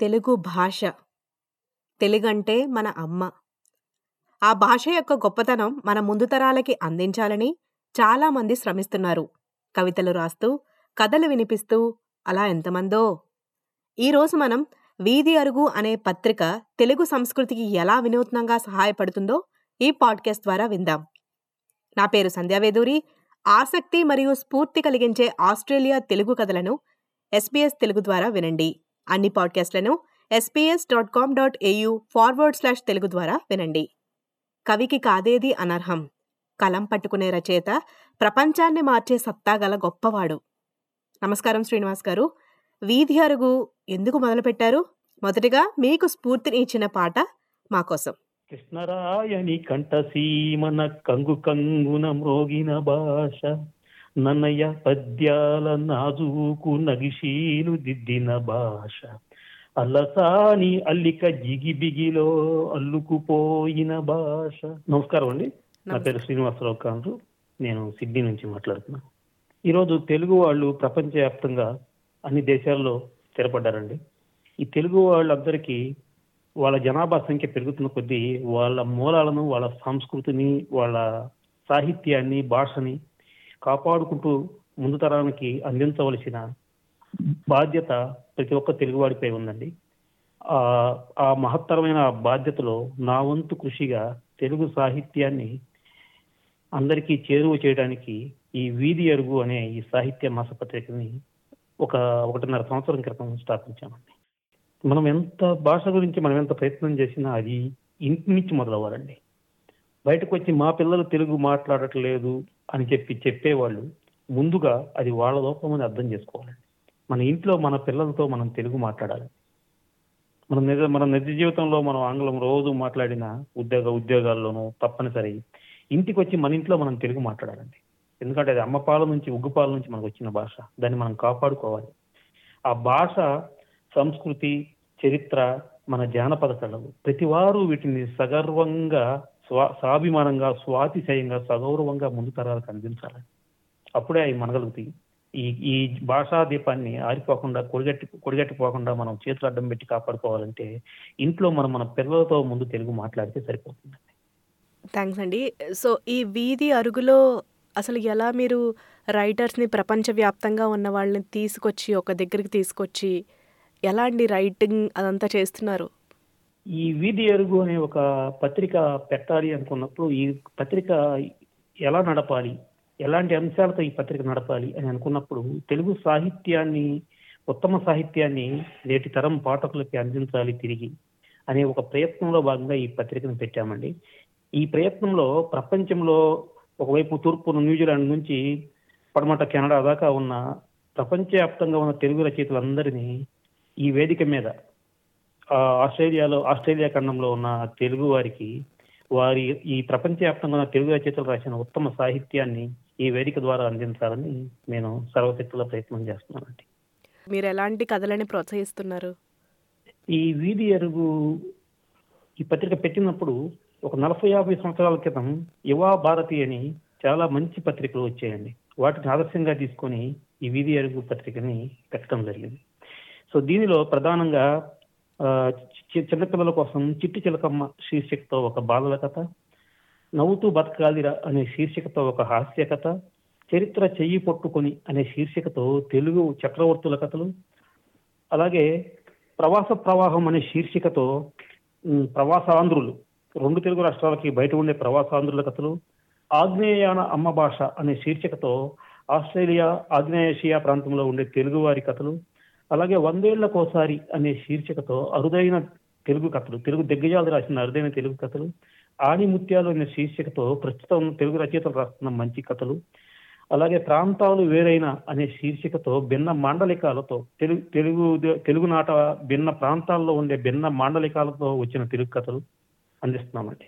తెలుగు భాష. తెలుగంటే మన అమ్మ. ఆ భాష యొక్క గొప్పతనం మన ముందు తరాలకి అందించాలని చాలామంది శ్రమిస్తున్నారు. కవితలు రాస్తూ, కథలు వినిపిస్తూ అలా ఎంతమందో! ఈరోజు మనం 'వీధి అరుగు' అనే పత్రిక తెలుగు సంస్కృతికి ఎలా వినూత్నంగా సహాయపడుతుందో ఈ పాడ్‌కాస్ట్ ద్వారా విందాం. నా పేరు సంధ్యావేదూరి. ఆసక్తి మరియు స్ఫూర్తి కలిగించే ఆస్ట్రేలియా తెలుగు కథలను ఎస్‌బీఎస్ తెలుగు ద్వారా వినండి. అన్ని పాడ్‌కాస్ట్‌లను SBS dot com dot AU forward slash Telugu ద్వారా వినండి. కవికి కాదేది అనర్హం. కలం పట్టుకునే రచయిత ప్రపంచాన్ని మార్చే సత్తా గల గొప్పవాడు. నమస్కారం శ్రీనివాస్ గారు. 'వీధి అరుగు' ఎందుకు మొదలుపెట్టారు? మొదటిగా మీకు స్ఫూర్తిని ఇచ్చిన పాట మా కోసం. కృష్ణరాయని కంఠసీమన కంగు కంగున మోగిన భాష నన్నయ పద్యాల నాజూకు నగిశీలు దిద్దిన భాష. అల్లసాని అల్లిక జిగిబిగిలో అల్లుకుపోయిన భాష. నమస్కారం అండి. నా పేరు శ్రీనివాసరావు కాంతు. నేను సిడ్నీ నుంచి మాట్లాడుతున్నా. ఈరోజు తెలుగు వాళ్ళు ప్రపంచవ్యాప్తంగా అన్ని దేశాల్లో స్థిరపడ్డారండి. ఈ తెలుగు వాళ్ళందరికీ వాళ్ళ జనాభా సంఖ్య పెరుగుతున్న కొద్దీ వాళ్ళ మూలాలను వాళ్ళ సంస్కృతిని వాళ్ళ సాహిత్యాన్ని భాషని కాపాడుకుంటూ ముందు తరానికి అందించవలసిన బాధ్యత ప్రతి ఒక్క తెలుగువాడిపై ఉందండి. ఆ ఆ మహత్తరమైన బాధ్యతలో నా వంతు కృషిగా తెలుగు సాహిత్యాన్ని అందరికీ చేరువ చేయడానికి ఈ వీధి అరుగు అనే ఈ సాహిత్య మాసపత్రికని ఒక ఒకటిన్నర సంవత్సరం క్రితం స్థాపించామండి. మనం ఎంత భాష గురించి మనం ఎంత ప్రయత్నం చేసినా అది ఇంటి నుంచి మొదలవ్వాలండి. బయటకు వచ్చి మా పిల్లలు తెలుగు మాట్లాడట్లేదు అని చెప్పి చెప్పేవాళ్ళు ముందుగా అది వాళ్ళ లోపమని అర్థం చేసుకోవాలండి మన ఇంట్లో మన పిల్లలతో మనం తెలుగు మాట్లాడాలి. మన నిజ మన నిజ జీవితంలో మనం ఆంగ్లం రోజు మాట్లాడిన ఉద్యోగ ఉద్యోగాల్లోనూ తప్పనిసరి ఇంటికి వచ్చి మన ఇంట్లో మనం తెలుగు మాట్లాడాలండి. ఎందుకంటే అది అమ్మపాల నుంచి ఉగ్గుపాల నుంచి మనకు వచ్చిన భాష. దాన్ని మనం కాపాడుకోవాలి. ఆ భాష సంస్కృతి చరిత్ర మన జానపద కళలు. ప్రతి వారు వీటిని సగర్వంగా స్వా స్వాభిమానంగా స్వాతిశయంగా సగౌరవంగా ముందు తరాలకు అందించాలి అప్పుడే అవి మనగలుగుతాయి ఈ ఈ భాషా దీపాన్ని ఆరిపోకుండా కొడిగట్టి కొడిగట్టిపోకుండా మనం చేతులు అడ్డం పెట్టి కాపాడుకోవాలంటే ఇంట్లో మనం మన పిల్లలతో ముందు తెలుగు మాట్లాడితే సరిపోతుంది థ్యాంక్స్ అండి. సో, ఈ 'వీధి అరుగులో' అసలు ఎలా మీరు రైటర్స్‌ని ప్రపంచవ్యాప్తంగా ఉన్న వాళ్ళని తీసుకొచ్చి ఒక దగ్గరికి తీసుకొచ్చి ఎలా అండి రైటింగ్ అదంతా చేస్తున్నారు? ఈ వీధి అరుగు అనే ఒక పత్రిక పెట్టాలి అనుకున్నప్పుడు ఈ పత్రిక ఎలా నడపాలి? ఎలాంటి అంశాలతో ఈ పత్రిక నడపాలి అని అనుకున్నప్పుడు తెలుగు సాహిత్యాన్ని ఉత్తమ సాహిత్యాన్ని నేటి తరం పాఠకులకి అందించాలి తిరిగి అనే ఒక ప్రయత్నంలో భాగంగా ఈ పత్రికను పెట్టామండి. ఈ ప్రయత్నంలో ప్రపంచంలో ఒకవైపు తూర్పు న్యూజిలాండ్ నుంచి పడమట కెనడా దాకా ఉన్న ప్రపంచవ్యాప్తంగా ఉన్న తెలుగు రచయితలందరినీ ఈ వేదిక మీద ఆస్ట్రేలియాలో ఆస్ట్రేలియా ఖండంలో ఉన్న తెలుగు వారికి వారి ఈ ప్రపంచవ్యాప్తంగా ఉన్న తెలుగు రచయితలు రాసిన ఉత్తమ సాహిత్యాన్ని ఈ వేదిక ద్వారా అందించాలని నేను సర్వశక్తుల ప్రయత్నం చేస్తున్నానండి. మీరు ఎలాంటి కథలని ప్రోత్సహిస్తున్నారు? ఈ వీధి అరుగు ఈ పత్రిక పెట్టినప్పుడు ఒక నలభై యాభై సంవత్సరాల క్రితం యువా భారతి అని చాలా మంచి పత్రికలు వచ్చాయండి. వాటిని ఆదర్శంగా తీసుకొని ఈ వీధి అరుగు పత్రికని పెట్టడం జరిగింది. సో దీనిలో ప్రధానంగా చిన్నపిల్లల కోసం చిట్టి చిలకమ్మ శీర్షికతో ఒక బాలల కథ నవ్వుతూ బతకాలిరా అనే శీర్షికతో ఒక హాస్య కథ చరిత్ర చెయ్యి పట్టుకొని అనే శీర్షికతో తెలుగు చక్రవర్తుల కథలు అలాగే ప్రవాస ప్రవాహం అనే శీర్షికతో ప్రవాసాంధ్రులు రెండు తెలుగు రాష్ట్రాలకి బయట ఉండే ప్రవాసాంధ్రుల కథలు ఆగ్నేయాన అమ్మ భాష అనే శీర్షికతో ఆస్ట్రేలియా ఆగ్నేయేషియా ప్రాంతంలో ఉండే తెలుగు వారి కథలు అలాగే వందేళ్ళకోసారి అనే శీర్షికతో అరుదైన తెలుగు కథలు తెలుగు దిగ్గజాలు రాసిన అరుదైన తెలుగు కథలు ఆణిముత్యాలు అనే శీర్షికతో ప్రస్తుతం తెలుగు రచయితలు రాస్తున్న మంచి కథలు అలాగే ప్రాంతాలు వేరైన అనే శీర్షికతో భిన్న మాండలికాలతో తెలుగు తెలుగు తెలుగు నాట భిన్న ప్రాంతాల్లో ఉండే భిన్న మాండలికాలతో వచ్చిన తెలుగు కథలు అందిస్తున్నామండి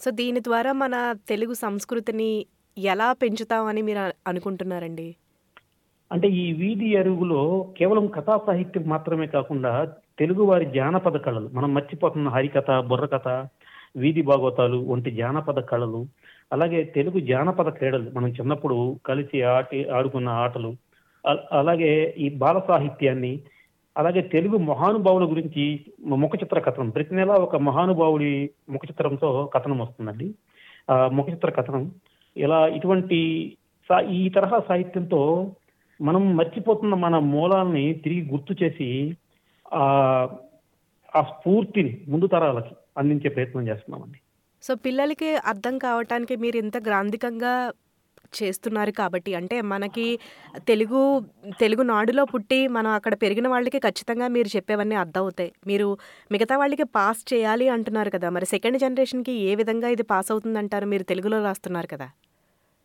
సో, దీని ద్వారా మన తెలుగు సంస్కృతిని ఎలా పెంచుతామని మీరు అనుకుంటున్నారండి? అంటే ఈ వీధి అరుగులో కేవలం కథా సాహిత్యం మాత్రమే కాకుండా తెలుగు వారి జానపద కళలు మనం మర్చిపోతున్న హరికథ బుర్రకథ వీధి భాగవతాలు వంటి జానపద కళలు అలాగే తెలుగు జానపద క్రీడలు మనం చిన్నప్పుడు కలిసి ఆటి ఆడుకున్న ఆటలు అలాగే ఈ బాల సాహిత్యాన్ని అలాగే తెలుగు మహానుభావుల గురించి ముఖ చిత్ర కథనం ప్రతి నెల ఒక మహానుభావుడి ముఖ చిత్రంతో కథనం వస్తుందండి. ఆ ముఖ చిత్ర కథనం ఇలా ఇటువంటి సా- ఈ తరహా సాహిత్యంతో మనం మర్చిపోతున్న మన మూలాల్ని తిరిగి గుర్తు చేసి ఆ ఆ స్ఫూర్తిని ముందు తరాలకి అందించే ప్రయత్నం చేస్తున్నామండి. సో పిల్లలకి అర్థం కావటానికి మీరు ఇంత గ్రాంధికంగా చేస్తున్నారు కాబట్టి అంటే మనకి తెలుగు తెలుగు నాడులో పుట్టి మనం అక్కడ పెరిగిన వాళ్ళకి ఖచ్చితంగా మీరు చెప్పేవన్నీ అర్థం అవుతాయి. మీరు మిగతా వాళ్ళకి పాస్ చేయాలి అంటున్నారు కదా మరి సెకండ్ జనరేషన్కి ఏ విధంగా ఇది పాస్ అవుతుందంటారు మీరు తెలుగులో రాస్తున్నారు కదా?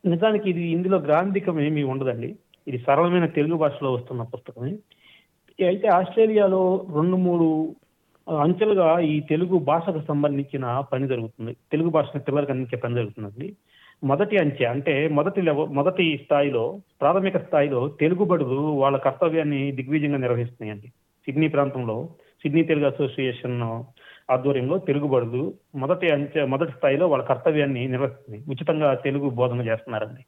నిజానికి ఇది ఇందులో గ్రాంధికం ఏమీ ఉండదండి. ఇది సరళమైన తెలుగు భాషలో వస్తున్న పుస్తకమే. అయితే ఆస్ట్రేలియాలో రెండు మూడు అంచెలుగా ఈ తెలుగు భాషకు సంబంధించిన పని జరుగుతుంది. తెలుగు భాషను పిల్లలకు అందించే పని జరుగుతుందండి. మొదటి అంచె అంటే మొదటి మొదటి స్థాయిలో ప్రాథమిక స్థాయిలో తెలుగు బడులు వాళ్ళ కర్తవ్యాన్ని దిగ్విజయంగా నిర్వహిస్తున్నాయండి. సిడ్నీ ప్రాంతంలో సిడ్నీ తెలుగు అసోసియేషన్ ఆధ్వర్యంలో తెలుగు బడులు మొదటి అంచె మొదటి స్థాయిలో వాళ్ళ కర్తవ్యాన్ని నిర్వహిస్తుంది. ఉచితంగా తెలుగు బోధన చేస్తున్నారండి.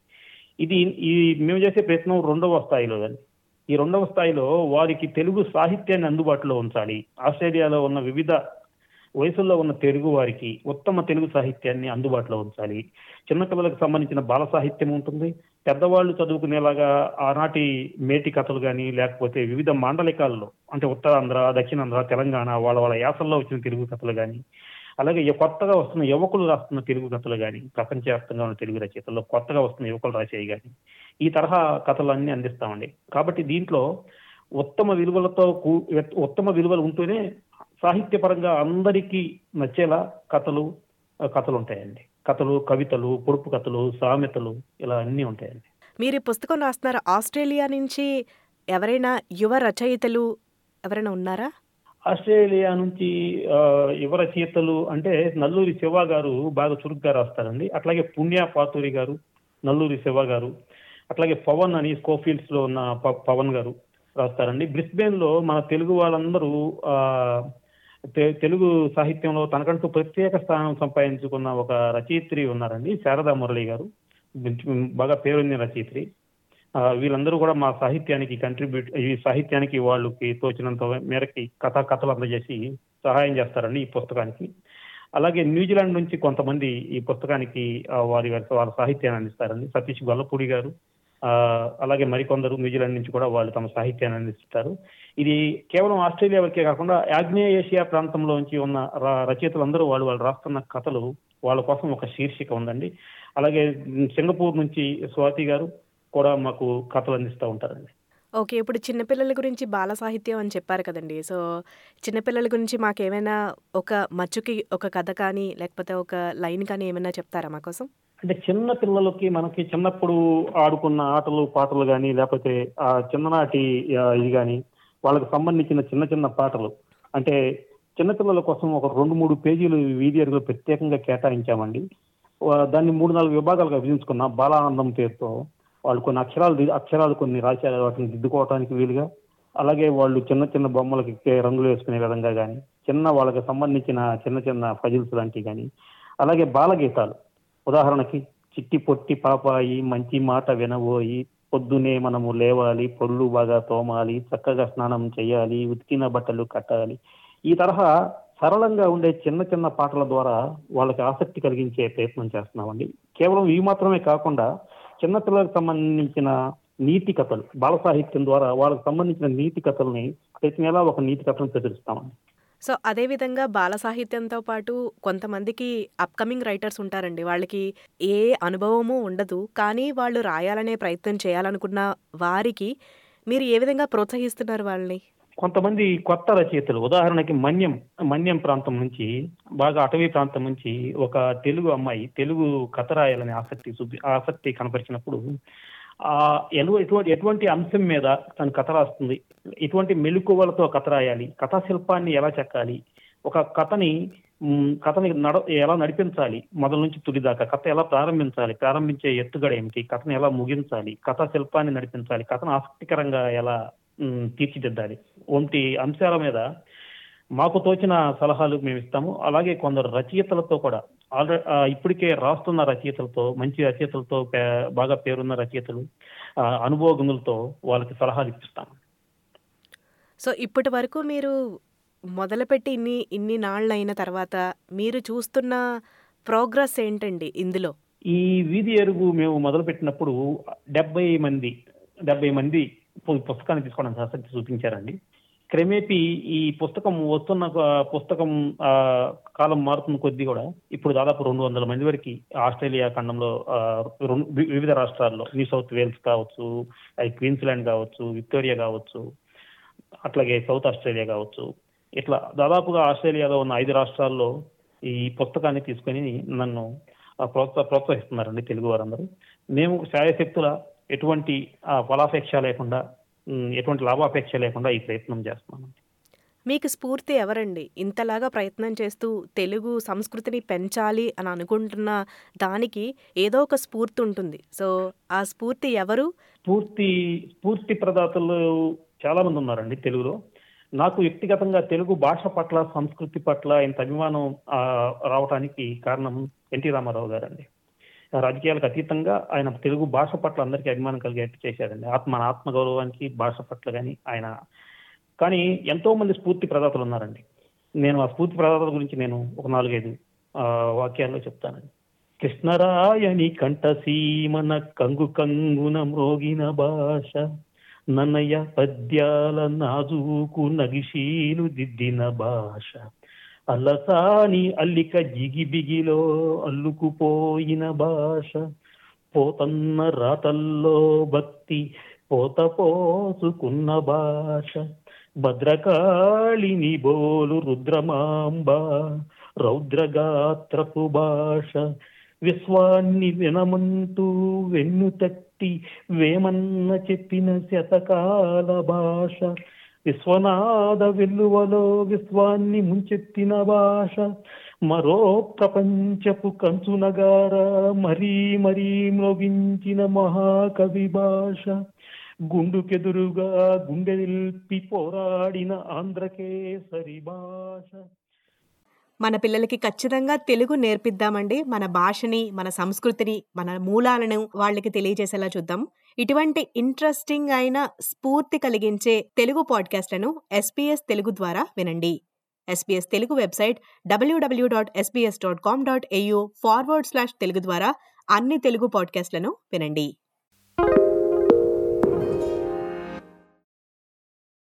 ఇది ఈ మేము చేసే ప్రయత్నం రెండవ స్థాయిలో అండి ఈ రెండవ స్థాయిలో వారికి తెలుగు సాహిత్యాన్ని అందుబాటులో ఉంచాలి. ఆస్ట్రేలియాలో ఉన్న వివిధ వయసుల్లో ఉన్న తెలుగు వారికి ఉత్తమ తెలుగు సాహిత్యాన్ని అందుబాటులో ఉంచాలి. చిన్నపిల్లలకు సంబంధించిన బాల సాహిత్యం ఉంటుంది. పెద్దవాళ్ళు చదువుకునేలాగా ఆనాటి మేటి కథలు కానీ లేకపోతే వివిధ మాండలికాల్లో అంటే ఉత్తరాంధ్ర దక్షిణాంధ్ర తెలంగాణ వాళ్ళ వాళ్ళ యాసల్లో వచ్చిన తెలుగు కథలు కానీ అలాగే కొత్తగా వస్తున్న యువకులు రాస్తున్న తెలుగు కథలు కానీ ప్రపంచవ్యాప్తంగా ఉన్న తెలుగు రచయితల్లో కొత్తగా వస్తున్న యువకులు రాసేవి కానీ ఈ తరహా కథలన్నీ అందిస్తామండి. కాబట్టి దీంట్లో ఉత్తమ విలువలతో కూ- ఉత్తమ విలువలు ఉంటూనే సాహిత్యపరంగా అందరికీ నచ్చేలా కథలు కథలు ఉంటాయండి. కథలు కవితలు పొడుపు కథలు సామెతలు ఇలా అన్నీ ఉంటాయండి. మీరు ఈ పుస్తకం రాస్తున్నారు? ఆస్ట్రేలియా నుంచి ఎవరైనా యువ రచయితలు ఎవరైనా ఉన్నారా? ఆస్ట్రేలియా నుంచి ఆ, యువ రచయితలు అంటే నల్లూరి శివ గారు బాగా చురుగ్గా రాస్తారండి. అట్లాగే పుణ్య పాతూరి గారు నల్లూరి శివ గారు అట్లాగే పవన్ అని స్కోఫీల్డ్స్లో ఉన్న ప- పవన్ గారు రాస్తారండి. బ్రిస్బెన్లో మన తెలుగు వాళ్ళందరూ ఆ తెలుగు సాహిత్యంలో తనకంటూ ప్రత్యేక స్థానం సంపాదించుకున్న ఒక రచయిత్రి ఉన్నారండి శారదా మురళి గారు. బాగా పేరొందిన రచయిత్రి. వీళ్ళందరూ కూడా మా సాహిత్యానికి కంట్రిబ్యూట్ ఈ సాహిత్యానికి వాళ్ళకి తోచినంత మేరకి కథ కథలు అందజేసి సహాయం చేస్తారండి ఈ పుస్తకానికి. అలాగే న్యూజిలాండ్ నుంచి కొంతమంది ఈ పుస్తకానికి వారి వాళ్ళ సాహిత్యాన్ని అందిస్తారండి సతీష్ గొల్లపూడి గారు అలాగే మరికొందరు న్యూజిలాండ్ నుంచి కూడా వాళ్ళు తమ సాహిత్యాన్ని అందిస్తారు. ఇది కేవలం ఆస్ట్రేలియా వరకే కాకుండా ఆగ్నేయ ఏషియా ప్రాంతంలో నుంచి ఉన్న ర- రచయితలందరూ వాళ్ళు వాళ్ళు రాస్తున్న కథలు వాళ్ళ కోసం ఒక శీర్షిక ఉందండి. అలాగే సింగపూర్ నుంచి స్వాతి గారు కూడా మాకు కథలు అందిస్తూ ఉంటారండి. ఓకే ఇప్పుడు చిన్నపిల్లల గురించి బాల సాహిత్యం అని చెప్పారు కదండి. సో చిన్నపిల్లల గురించి మాకేమైనా ఒక మచ్చుకి ఒక కథ కానీ లేకపోతే ఒక లైన్ కానీ ఏమైనా చెప్తారా మా కోసం? అంటే చిన్న పిల్లలకి మనకి చిన్నప్పుడు ఆడుకున్న ఆటలు పాటలు కానీ లేకపోతే ఆ చిన్ననాటి ఇది కానీ వాళ్ళకి సంబంధించిన చిన్న చిన్న పాటలు. అంటే చిన్నపిల్లల కోసం ఒక రెండు మూడు పేజీలు వీధి అరుగులు ప్రత్యేకంగా కేటాయించామండి. దాన్ని మూడు నాలుగు విభాగాలుగా విభజించుకున్న. బాలానందం పేరుతో. వాళ్ళు కొన్ని అక్షరాలు అక్షరాలు కొన్ని రాశారు వాటిని దిద్దుకోవడానికి వీలుగా. అలాగే వాళ్ళు చిన్న చిన్న బొమ్మలకి రంగులు వేసుకునే విధంగా కానీ చిన్న వాళ్ళకి సంబంధించిన చిన్న చిన్న ఫజిల్స్ లాంటివి కానీ అలాగే బాలగీతాలు. ఉదాహరణకి చిట్టి పొట్టి పాపాయి మంచి మాట వినబోయి పొద్దునే మనము లేవాలి పొళ్ళు బాగా తోమాలి చక్కగా స్నానం చేయాలి ఉతికిన బట్టలు కట్టాలి. ఈ తరహా సరళంగా ఉండే చిన్న చిన్న పాటల ద్వారా వాళ్ళకి ఆసక్తి కలిగించే ప్రయత్నం చేస్తున్నామండి. కేవలం ఇవి మాత్రమే కాకుండా చిన్నపిల్లలకు సంబంధించిన నీతి కథలు బాల సాహిత్యం ద్వారా వాళ్ళకి సంబంధించిన నీతి కథల్ని ప్రతి నెల ఒక నీతి కథను ప్రచురిస్తామండి. సో అదేవిధంగా బాల సాహిత్యంతో పాటు కొంతమందికి అప్కమింగ్ రైటర్స్ ఉంటారండి. వాళ్ళకి ఏ అనుభవము ఉండదు. కానీ వాళ్ళు రాయాలనే ప్రయత్నం చేయాలనుకున్న వారికి మీరు ఏ విధంగా ప్రోత్సహిస్తున్నారు వాళ్ళని? కొంతమంది కొత్త రచయితలు ఉదాహరణకి మన్యం మన్యం ప్రాంతం నుంచి బాగా అటవీ ప్రాంతం నుంచి ఒక తెలుగు అమ్మాయి తెలుగు కథ రాయాలనే ఆసక్తి చూపి ఆసక్తి కనపరిచినప్పుడు ఆ ఎలు ఎటువంటి ఎటువంటి అంశం మీద తను కథ రాస్తుంది? ఎటువంటి మెలకువలతో కథ రాయాలి? కథా శిల్పాన్ని ఎలా చెక్కాలి? ఒక కథని కథని నడ ఎలా నడిపించాలి? మొదల నుంచి తుది దాకా కథ ఎలా ప్రారంభించాలి? ప్రారంభించే ఎత్తుగడ ఏమిటి? కథను ఎలా ముగించాలి? కథా శిల్పాన్ని నడిపించాలి? కథను ఆసక్తికరంగా ఎలా తీర్చిదిద్దాలి. వంటి అంశాల మీద మాకు తోచిన సలహాలు మేము ఇస్తాము. అలాగే కొందరు రచయితలతో కూడా ఆల్రెడీ ఇప్పటికే రాస్తున్న రచయితలతో మంచి రచయితలతో బాగా పేరున్న రచయితలు అనుభవజ్ఞులతో వాళ్ళకి సలహాలు ఇప్పిస్తాము. సో ఇప్పటి వరకు మీరు మొదలుపెట్టి ఇన్ని ఇన్ని నాళ్ళయిన తర్వాత మీరు చూస్తున్న ప్రోగ్రెస్ ఏంటండి ఇందులో? ఈ వీధి ఎరుగు మేము మొదలుపెట్టినప్పుడు డెబ్బై మంది డెబ్బై మంది పుస్తకాన్ని తీసుకోవడానికి ఆసక్తి చూపించారండి. క్రమేపీ ఈ పుస్తకం వస్తున్న పుస్తకం కాలం మారుతున్న కొద్దీ కూడా ఇప్పుడు దాదాపు రెండు వందల మంది వరకు ఆస్ట్రేలియా ఖండంలో రెండు- వివిధ రాష్ట్రాల్లో న్యూ సౌత్ వేల్స్ కావచ్చు అది క్వీన్స్లాండ్ కావచ్చు విక్టోరియా కావచ్చు అట్లాగే సౌత్ ఆస్ట్రేలియా కావచ్చు. ఇట్లా దాదాపుగా ఆస్ట్రేలియాలో ఉన్న ఐదు రాష్ట్రాల్లో ఈ పుస్తకాన్ని తీసుకొని నన్ను ఆ, ప్రోత్సహిస్తున్నారండి తెలుగు వారందరూ. మేము శాయశక్తుల ఎటువంటి ఫలాపేక్ష లేకుండా ఎటువంటి లాభాపేక్ష లేకుండా ఈ ప్రయత్నం చేస్తున్నాను. మీకు స్ఫూర్తి ఎవరండి? ఇంతలాగా ప్రయత్నం చేస్తూ తెలుగు సంస్కృతిని పెంచాలి అని అనుకుంటున్న దానికి ఏదో ఒక స్ఫూర్తి ఉంటుంది. సో ఆ స్ఫూర్తి ఎవరు? స్ఫూర్తి స్ఫూర్తి ప్రదాతలు చాలా మంది ఉన్నారండి తెలుగులో. నాకు వ్యక్తిగతంగా తెలుగు భాష పట్ల సంస్కృతి పట్ల ఇంత అభిమానం ఆ, రావటానికి కారణం ఎన్టీ రామారావు గారండి. రాజకీయాలకు అతీతంగా ఆయన తెలుగు భాష పట్ల అందరికీ అభిమానం కలిగేట్టు చేశారండి ఆత్మ మన ఆత్మ గౌరవానికి భాష పట్ల కానీ ఆయన. కానీ ఎంతో మంది స్ఫూర్తి ప్రదాతలు ఉన్నారండి. నేను ఆ స్ఫూర్తి ప్రదాతల గురించి నేను ఒక నాలుగైదు ఆ, వాక్యాల్లో చెప్తానండి. కృష్ణరాయని కంఠసీమన కంగు కంగున మ్రోగిన భాష నన్నయ్య పద్యాల నాజూకు నగిశీలు దిద్దిన భాష. అలసాని అల్లిక జిగిబిగిలో అల్లుకుపోయిన భాష. పోతన్న రాతల్లో భక్తి పోత పోసుకున్న భాష. భద్రకాళిని బోలు రుద్రమాంబ. రౌద్రగాత్రపు భాష. విశ్వాన్ని వినమంటూ వెన్ను తట్టి వేమన్న చెప్పిన శతకాల భాష. విశ్వనాథ వెల్లువలో విశ్వాన్ని ముంచెత్తిన భాష. మరో ప్రపంచపు కంచునగార మరీ మరీ మ్రోగించిన మహాకవి భాష. గుండుకెదురుగా గుండె నిల్పి పోరాడిన ఆంధ్రకేసరి భాష. మన పిల్లలకి ఖచ్చితంగా తెలుగు నేర్పిద్దామండి. మన భాషని మన సంస్కృతిని మన మూలాలను వాళ్ళకి తెలియజేసేలా చూద్దాం. ఇటువంటి ఇంట్రెస్టింగ్ అయిన స్ఫూర్తి కలిగించే తెలుగు పాడ్కాస్ట్లను ఎస్పీఎస్ తెలుగు ద్వారా వినండి. SBS Telugu website WWW dot SBS dot com dot AU forward slash Telugu ద్వారా అన్ని తెలుగు పాడ్కాస్ట్లను వినండి.